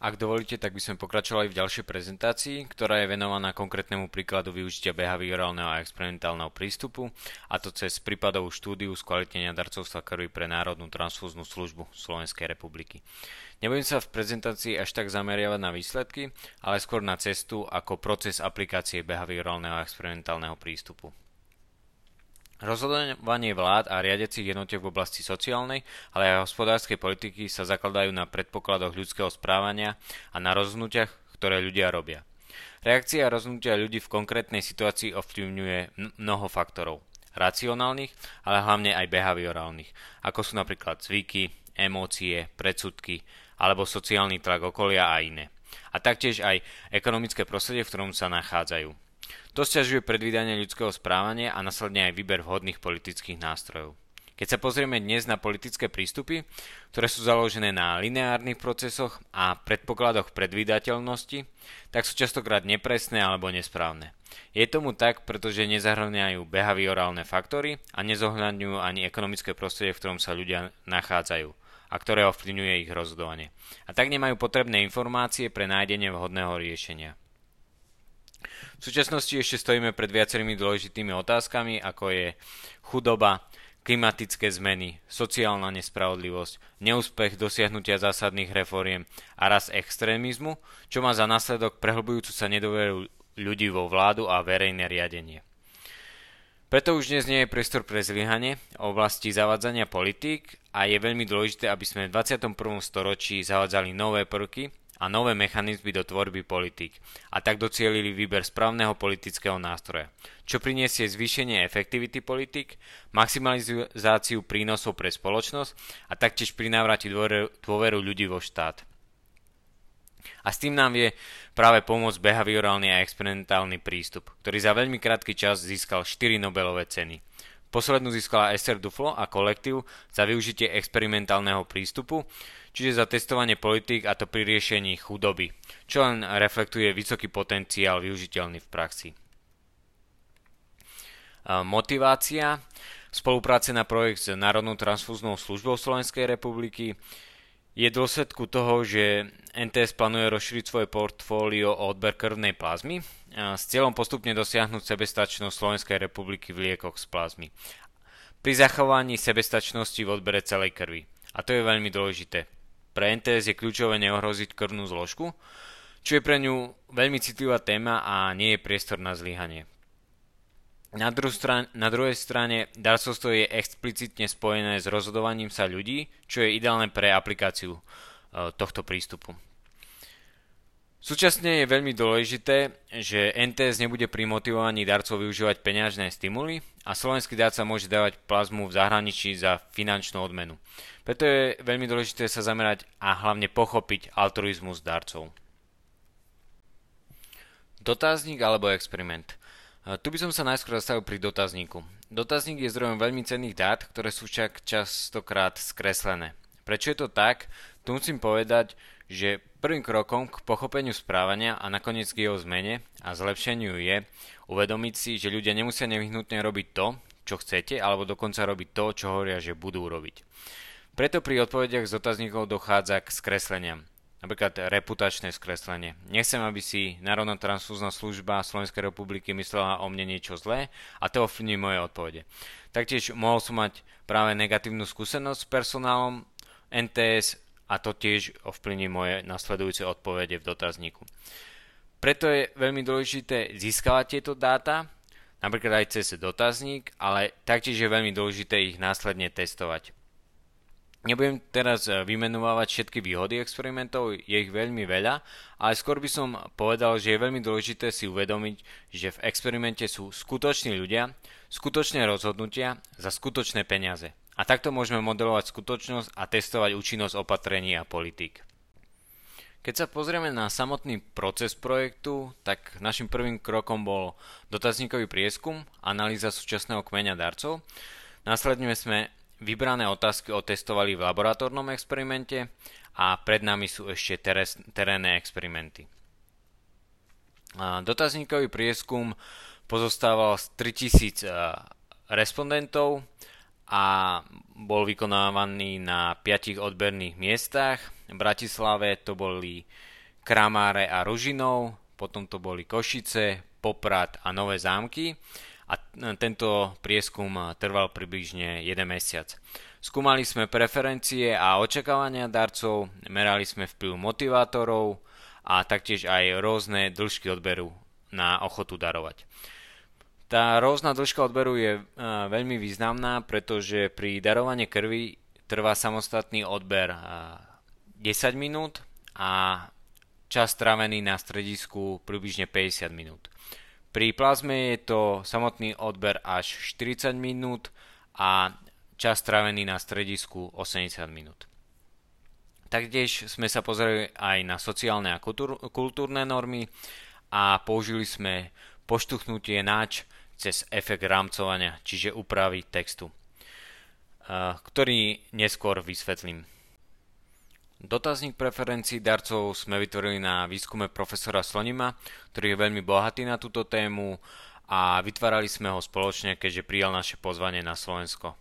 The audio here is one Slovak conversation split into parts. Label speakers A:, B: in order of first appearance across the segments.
A: Ak dovolíte, tak by sme pokračovali v ďalšej prezentácii, ktorá je venovaná konkrétnemu príkladu využitia behaviorálneho a experimentálneho prístupu, a to cez prípadovú štúdiu skvalitnenia darcovstva krvi pre Národnú transfúznu službu Slovenskej republiky. Nebudem sa v prezentácii až tak zameriavať na výsledky, ale skôr na cestu ako proces aplikácie behaviorálneho a experimentálneho prístupu. Rozhodovanie vlád a riadiacich jednotiek v oblasti sociálnej, ale aj hospodárskej politiky sa zakladajú na predpokladoch ľudského správania a na rozhodnutiach, ktoré ľudia robia. Reakcia a rozhodnutia ľudí v konkrétnej situácii ovplyvňuje mnoho faktorov. Racionálnych, ale hlavne aj behaviorálnych, ako sú napríklad zvyky, emócie, predsudky alebo sociálny tlak okolia a iné. A taktiež aj ekonomické prostredie, v ktorom sa nachádzajú. To sťažuje predvídanie ľudského správania a následne aj výber vhodných politických nástrojov. Keď sa pozrieme dnes na politické prístupy, ktoré sú založené na lineárnych procesoch a predpokladoch predvídateľnosti, tak sú častokrát nepresné alebo nesprávne. Je tomu tak, pretože nezahrňajú behaviorálne faktory a nezohľadňujú ani ekonomické prostredie, v ktorom sa ľudia nachádzajú a ktoré ovplyvňuje ich rozhodovanie. A tak nemajú potrebné informácie pre nájdenie vhodného riešenia. V súčasnosti ešte stojíme pred viacerými dôležitými otázkami, ako je chudoba, klimatické zmeny, sociálna nespravodlivosť, neúspech dosiahnutia zásadných reforiem a raz extrémizmu, čo má za následok prehlbujúcu sa nedoveru ľudí vo vládu a verejné riadenie. Preto už dnes nie je priestor pre zlyhanie oblasti zavádzania politík a je veľmi dôležité, aby sme v 21. storočí zavádzali nové prvky, a nové mechanizmy do tvorby politik a tak docielili výber správneho politického nástroja, čo priniesie zvýšenie efektivity politik, maximalizáciu prínosov pre spoločnosť a taktiež prinávratí dôveru ľudí vo štát. A s tým nám vie práve pomôcť behaviorálny a experimentálny prístup, ktorý za veľmi krátky čas získal 4 Nobelové ceny. Poslednú získala Esther Duflo a kolektív za využitie experimentálneho prístupu, čiže za testovanie politík a to pri riešení chudoby, čo len reflektuje vysoký potenciál využiteľný v praxi. Motivácia spolupráce na projekt s Národnou transfúznou službou Slovenskej republiky je dôsledku toho, že NTS plánuje rozšíriť svoje portfólio o odber krvnej plazmy s cieľom postupne dosiahnuť sebestačnosť Slovenskej republiky v liekoch z plazmy. Pri zachovaní sebestačnosti v odbere celej krvi. A to je veľmi dôležité. Pre NTS je kľúčové neohroziť krvnú zložku, čo je pre ňu veľmi citlivá téma a nie je priestor na zlyhanie. Na, stran- na druhej strane darcovstvo je explicitne spojené s rozhodovaním sa ľudí, čo je ideálne pre aplikáciu e, tohto prístupu. Súčasne je veľmi dôležité, že NTS nebude pri motivovaní darcov využívať peňažné stimuly a slovenský darca môže dávať plazmu v zahraničí za finančnú odmenu. Preto je veľmi dôležité sa zamerať a hlavne pochopiť altruizmus darcov. Dotazník alebo experiment. Tu by som sa najskôr zastavil pri dotazníku. Dotazník je zdrojom veľmi cenných dát, ktoré sú však častokrát skreslené. Prečo je to tak? Tu musím povedať, že prvým krokom k pochopeniu správania a nakoniec k jeho zmene a zlepšeniu je uvedomiť si, že ľudia nemusia nevyhnutne robiť to, čo chcete, alebo dokonca robiť to, čo hovoria, že budú robiť. Preto pri odpovediach z otáznikov dochádza k skresleniam napríklad reputačné skreslenie. Nechcem, aby si Národná transfúzna služba Slovenskej republiky myslela o mne niečo zlé a to ovplyvní moje odpovede. Taktiež mohol som mať práve negatívnu skúsenosť s personálom NTS a to tiež ovplyvní moje nasledujúce odpovede v dotazníku. Preto je veľmi dôležité získavať tieto dáta, napríklad aj cez dotazník, ale taktiež je veľmi dôležité ich následne testovať. Nebudem teraz eh, vymenovávať všetky výhody experimentov, je ich veľmi veľa, ale skôr by som povedal, že je veľmi dôležité si uvedomiť, že v experimente sú skutoční ľudia, skutočné rozhodnutia za skutočné peniaze. A takto môžeme modelovať skutočnosť a testovať účinnosť opatrení a politík. Keď sa pozrieme na samotný proces projektu, tak našim prvým krokom bol dotazníkový prieskum, analýza súčasného kmeňa darcov. Následne sme Vybrané otázky otestovali v laboratórnom experimente a pred nami sú ešte terénne experimenty. Dotazníkový prieskum pozostával z 3000 respondentov a bol vykonávaný na 5 odberných miestach. V Bratislave to boli Kramáre a Ružinov, potom to boli Košice, Poprad a Nové zámky a tento prieskum trval približne 1 mesiac. Skúmali sme preferencie a očakávania darcov, merali sme vplyv motivátorov a taktiež aj rôzne dĺžky odberu na ochotu darovať. Tá rôzna dĺžka odberu je veľmi významná, pretože pri darovaní krvi trvá samostatný odber 10 minút a čas strávený na stredisku približne 50 minút. Pri plazme je to samotný odber až 40 minút a čas strávený na stredisku 80 minút. Taktiež sme sa pozreli aj na sociálne a kultúr, kultúrne normy a použili sme poštuchnutie náč cez efekt rámcovania, čiže úpravy textu, ktorý neskôr vysvetlím. Dotazník preferencií darcov sme vytvorili na výskume profesora Slonima, ktorý je veľmi bohatý na túto tému a vytvárali sme ho spoločne, keďže prijal naše pozvanie na Slovensko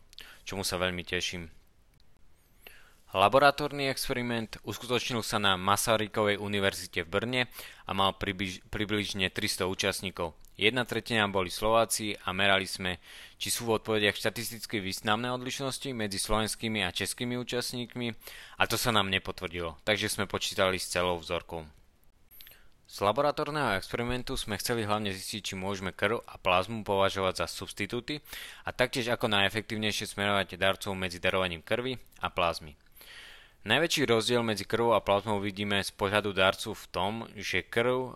A: čomu sa veľmi teším. Laboratórny experiment uskutočnil sa na Masarykovej univerzite v Brne a mal približ, približne 300 účastníkov. Jedna tretina boli Slováci a merali sme, či sú v odpovediach štatisticky významné odlišnosti medzi slovenskými a českými účastníkmi a to sa nám nepotvrdilo, takže sme počítali s celou vzorkou. Z laboratórneho experimentu sme chceli hlavne zistiť, či môžeme krv a plazmu považovať za substitúty a taktiež ako najefektívnejšie smerovať darcov medzi darovaním krvi a plazmy. Najväčší rozdiel medzi krvou a plazmou vidíme z pohľadu darcu v tom, že krv e,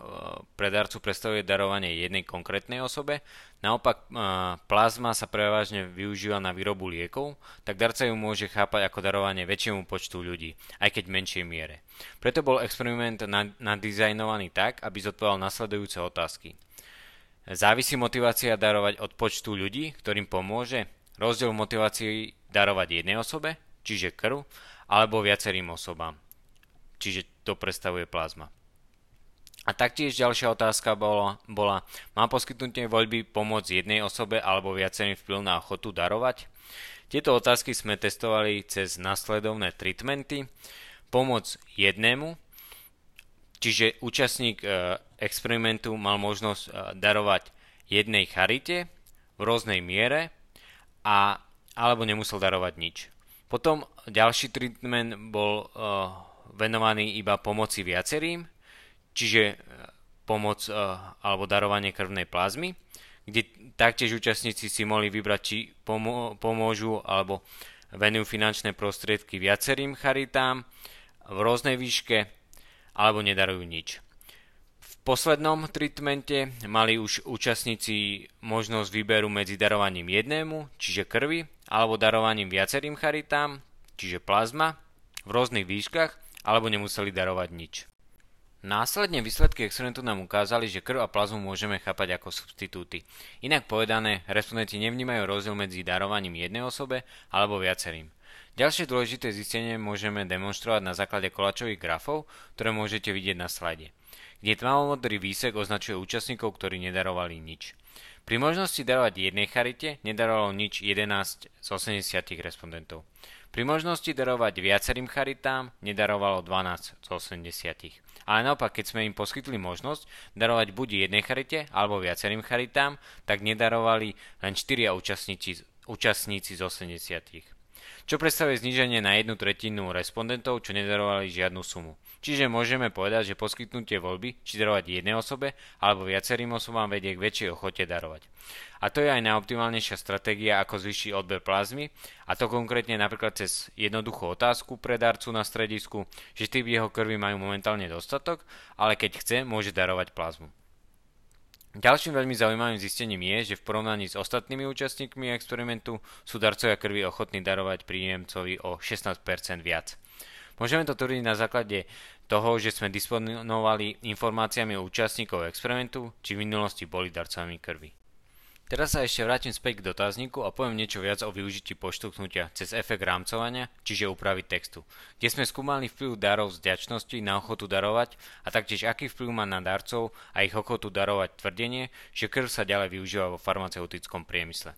A: pre darcu predstavuje darovanie jednej konkrétnej osobe, naopak e, plazma sa prevažne využíva na výrobu liekov, tak darca ju môže chápať ako darovanie väčšiemu počtu ľudí, aj keď v menšej miere. Preto bol experiment nadizajnovaný tak, aby zodpovedal nasledujúce otázky. Závisí motivácia darovať od počtu ľudí, ktorým pomôže? Rozdiel motivácií darovať jednej osobe, čiže krv, alebo viacerým osobám. Čiže to predstavuje plazma. A taktiež ďalšia otázka bola, bola má poskytnutie voľby pomôcť jednej osobe alebo viacerým vplyv na ochotu darovať? Tieto otázky sme testovali cez nasledovné treatmenty. Pomoc jednému, čiže účastník e, experimentu mal možnosť e, darovať jednej charite v rôznej miere a, alebo nemusel darovať nič. Potom ďalší treatment bol uh, venovaný iba pomoci viacerým, čiže uh, pomoc uh, alebo darovanie krvnej plazmy, kde taktiež účastníci si mohli vybrať, či pomô- pomôžu alebo venujú finančné prostriedky viacerým charitám v rôznej výške alebo nedarujú nič. V poslednom treatmente mali už účastníci možnosť výberu medzi darovaním jednému, čiže krvi, alebo darovaním viacerým charitám, čiže plazma, v rôznych výškach, alebo nemuseli darovať nič. Následne výsledky experimentu nám ukázali, že krv a plazmu môžeme chápať ako substitúty. Inak povedané, respondenti nevnímajú rozdiel medzi darovaním jednej osobe alebo viacerým. Ďalšie dôležité zistenie môžeme demonstrovať na základe kolačových grafov, ktoré môžete vidieť na slajde, kde tmavomodrý výsek označuje účastníkov, ktorí nedarovali nič. Pri možnosti darovať jednej charite nedarovalo nič 11 z 80 respondentov. Pri možnosti darovať viacerým charitám nedarovalo 12 z 80. Ale naopak, keď sme im poskytli možnosť darovať buď jednej charite alebo viacerým charitám, tak nedarovali len 4 účastníci, účastníci z 80 čo predstavuje zníženie na jednu tretinu respondentov, čo nedarovali žiadnu sumu. Čiže môžeme povedať, že poskytnutie voľby, či darovať jednej osobe alebo viacerým osobám vedie k väčšej ochote darovať. A to je aj najoptimálnejšia stratégia, ako zvýšiť odber plazmy, a to konkrétne napríklad cez jednoduchú otázku pre darcu na stredisku, že typ jeho krvi majú momentálne dostatok, ale keď chce, môže darovať plazmu. Ďalším veľmi zaujímavým zistením je, že v porovnaní s ostatnými účastníkmi experimentu sú darcovia krvi ochotní darovať príjemcovi o 16% viac. Môžeme to tvrdiť na základe toho, že sme disponovali informáciami o účastníkov experimentu, či v minulosti boli darcami krvi. Teraz sa ešte vrátim späť k dotazníku a poviem niečo viac o využití poštuknutia cez efekt rámcovania, čiže úpravy textu, kde sme skúmali vplyv darov z vďačnosti na ochotu darovať a taktiež aký vplyv má na darcov a ich ochotu darovať tvrdenie, že krv sa ďalej využíva vo farmaceutickom priemysle.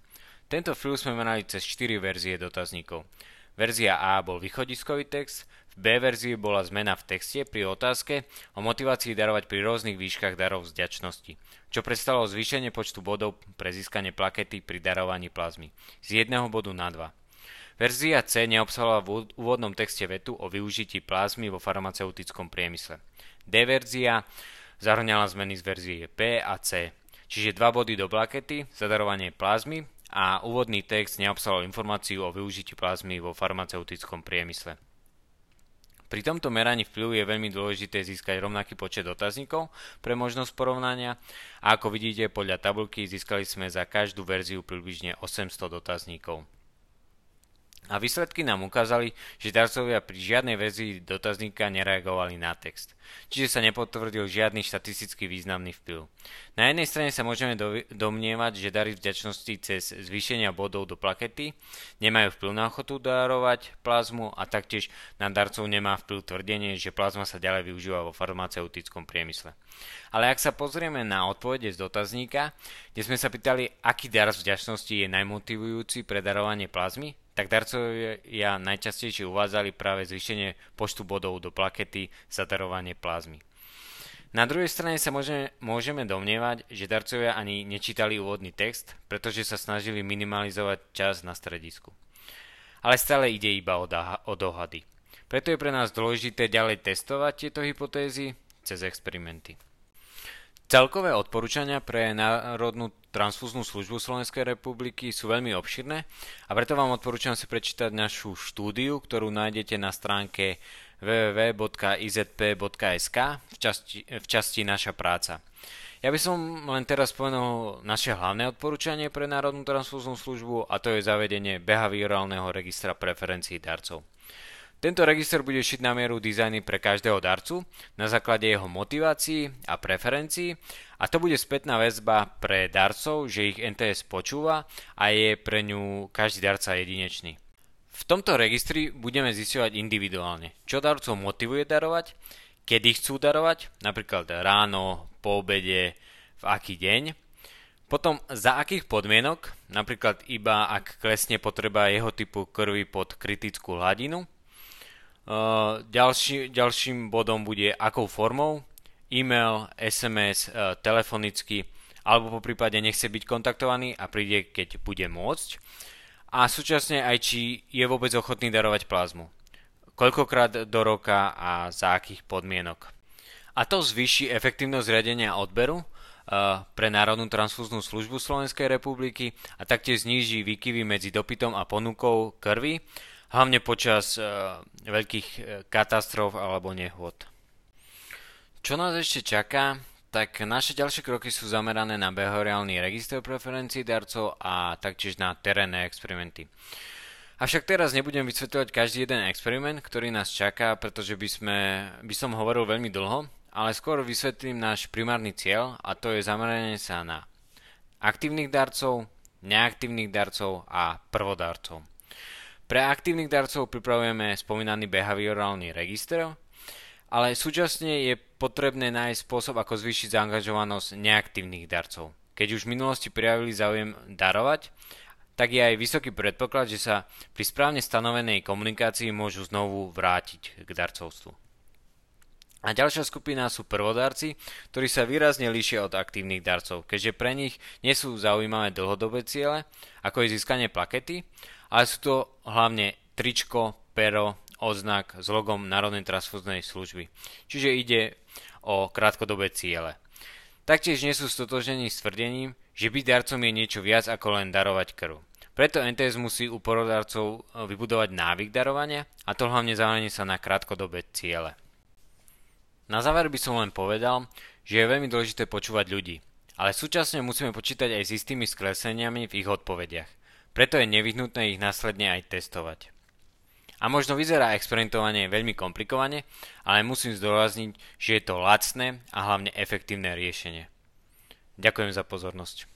A: Tento vplyv sme mali cez 4 verzie dotazníkov. Verzia A bol východiskový text, v B verzii bola zmena v texte pri otázke o motivácii darovať pri rôznych výškach darov vďačnosti, čo predstavilo zvýšenie počtu bodov pre získanie plakety pri darovaní plazmy z jedného bodu na dva. Verzia C neobsahovala v úvodnom texte vetu o využití plazmy vo farmaceutickom priemysle. D verzia zahrňala zmeny z verzie B a C, čiže 2 body do plakety za darovanie plazmy a úvodný text neobsahoval informáciu o využití plazmy vo farmaceutickom priemysle. Pri tomto meraní vplyvu je veľmi dôležité získať rovnaký počet dotazníkov pre možnosť porovnania a ako vidíte podľa tabulky získali sme za každú verziu približne 800 dotazníkov. A výsledky nám ukázali, že darcovia pri žiadnej verzii dotazníka nereagovali na text, čiže sa nepotvrdil žiadny štatisticky významný vplyv. Na jednej strane sa môžeme domnievať, že dary vďačnosti cez zvýšenia bodov do plakety nemajú vplyv na ochotu darovať plazmu a taktiež na darcov nemá vplyv tvrdenie, že plazma sa ďalej využíva vo farmaceutickom priemysle. Ale ak sa pozrieme na odpovede z dotazníka, kde sme sa pýtali, aký dar vďačnosti je najmotivujúci pre darovanie plazmy, tak darcovia najčastejšie uvádzali práve zvýšenie počtu bodov do plakety za darovanie plazmy. Na druhej strane sa môžeme, môžeme domnievať, že darcovia ani nečítali úvodný text, pretože sa snažili minimalizovať čas na stredisku. Ale stále ide iba o, daha, o dohady. Preto je pre nás dôležité ďalej testovať tieto hypotézy cez experimenty. Celkové odporúčania pre Národnú transfúznú službu Slovenskej republiky sú veľmi obširné a preto vám odporúčam si prečítať našu štúdiu, ktorú nájdete na stránke www.izp.sk v časti, v časti Naša práca. Ja by som len teraz spomenul naše hlavné odporúčanie pre Národnú transfúznú službu a to je zavedenie behaviorálneho registra preferencií darcov. Tento register bude šiť na mieru dizajny pre každého darcu na základe jeho motivácií a preferencií a to bude spätná väzba pre darcov, že ich NTS počúva a je pre ňu každý darca jedinečný. V tomto registri budeme zisťovať individuálne, čo darcov motivuje darovať, kedy chcú darovať, napríklad ráno, po obede, v aký deň, potom za akých podmienok, napríklad iba ak klesne potreba jeho typu krvi pod kritickú hladinu, Uh, ďalší, ďalším bodom bude akou formou, e-mail, SMS, uh, telefonicky, alebo po prípade nechce byť kontaktovaný a príde, keď bude môcť. A súčasne aj či je vôbec ochotný darovať plazmu. Koľkokrát do roka a za akých podmienok. A to zvýši efektívnosť riadenia odberu uh, pre Národnú transfúznú službu Slovenskej republiky a taktiež zníži výkyvy medzi dopytom a ponukou krvi hlavne počas uh, veľkých uh, katastrof alebo nehôd. Čo nás ešte čaká? Tak naše ďalšie kroky sú zamerané na behaviorálny register preferencií darcov a taktiež na terénne experimenty. Avšak teraz nebudem vysvetľovať každý jeden experiment, ktorý nás čaká, pretože by, sme, by som hovoril veľmi dlho, ale skôr vysvetlím náš primárny cieľ a to je zameranie sa na aktívnych darcov, neaktívnych darcov a prvodarcov. Pre aktívnych darcov pripravujeme spomínaný behaviorálny register, ale súčasne je potrebné nájsť spôsob, ako zvýšiť zaangažovanosť neaktívnych darcov. Keď už v minulosti prijavili záujem darovať, tak je aj vysoký predpoklad, že sa pri správne stanovenej komunikácii môžu znovu vrátiť k darcovstvu. A ďalšia skupina sú prvodarci, ktorí sa výrazne líšia od aktívnych darcov, keďže pre nich nie sú zaujímavé dlhodobé ciele, ako je získanie plakety, ale sú to hlavne tričko, pero, odznak s logom Národnej transfúznej služby. Čiže ide o krátkodobé ciele. Taktiež nie sú stotožení s tvrdením, že byť darcom je niečo viac ako len darovať krv. Preto NTS musí u porodarcov vybudovať návyk darovania a to hlavne zameranie sa na krátkodobé ciele. Na záver by som len povedal, že je veľmi dôležité počúvať ľudí, ale súčasne musíme počítať aj s istými skleseniami v ich odpovediach. Preto je nevyhnutné ich následne aj testovať. A možno vyzerá experimentovanie veľmi komplikovane, ale musím zdôrazniť, že je to lacné a hlavne efektívne riešenie. Ďakujem za pozornosť.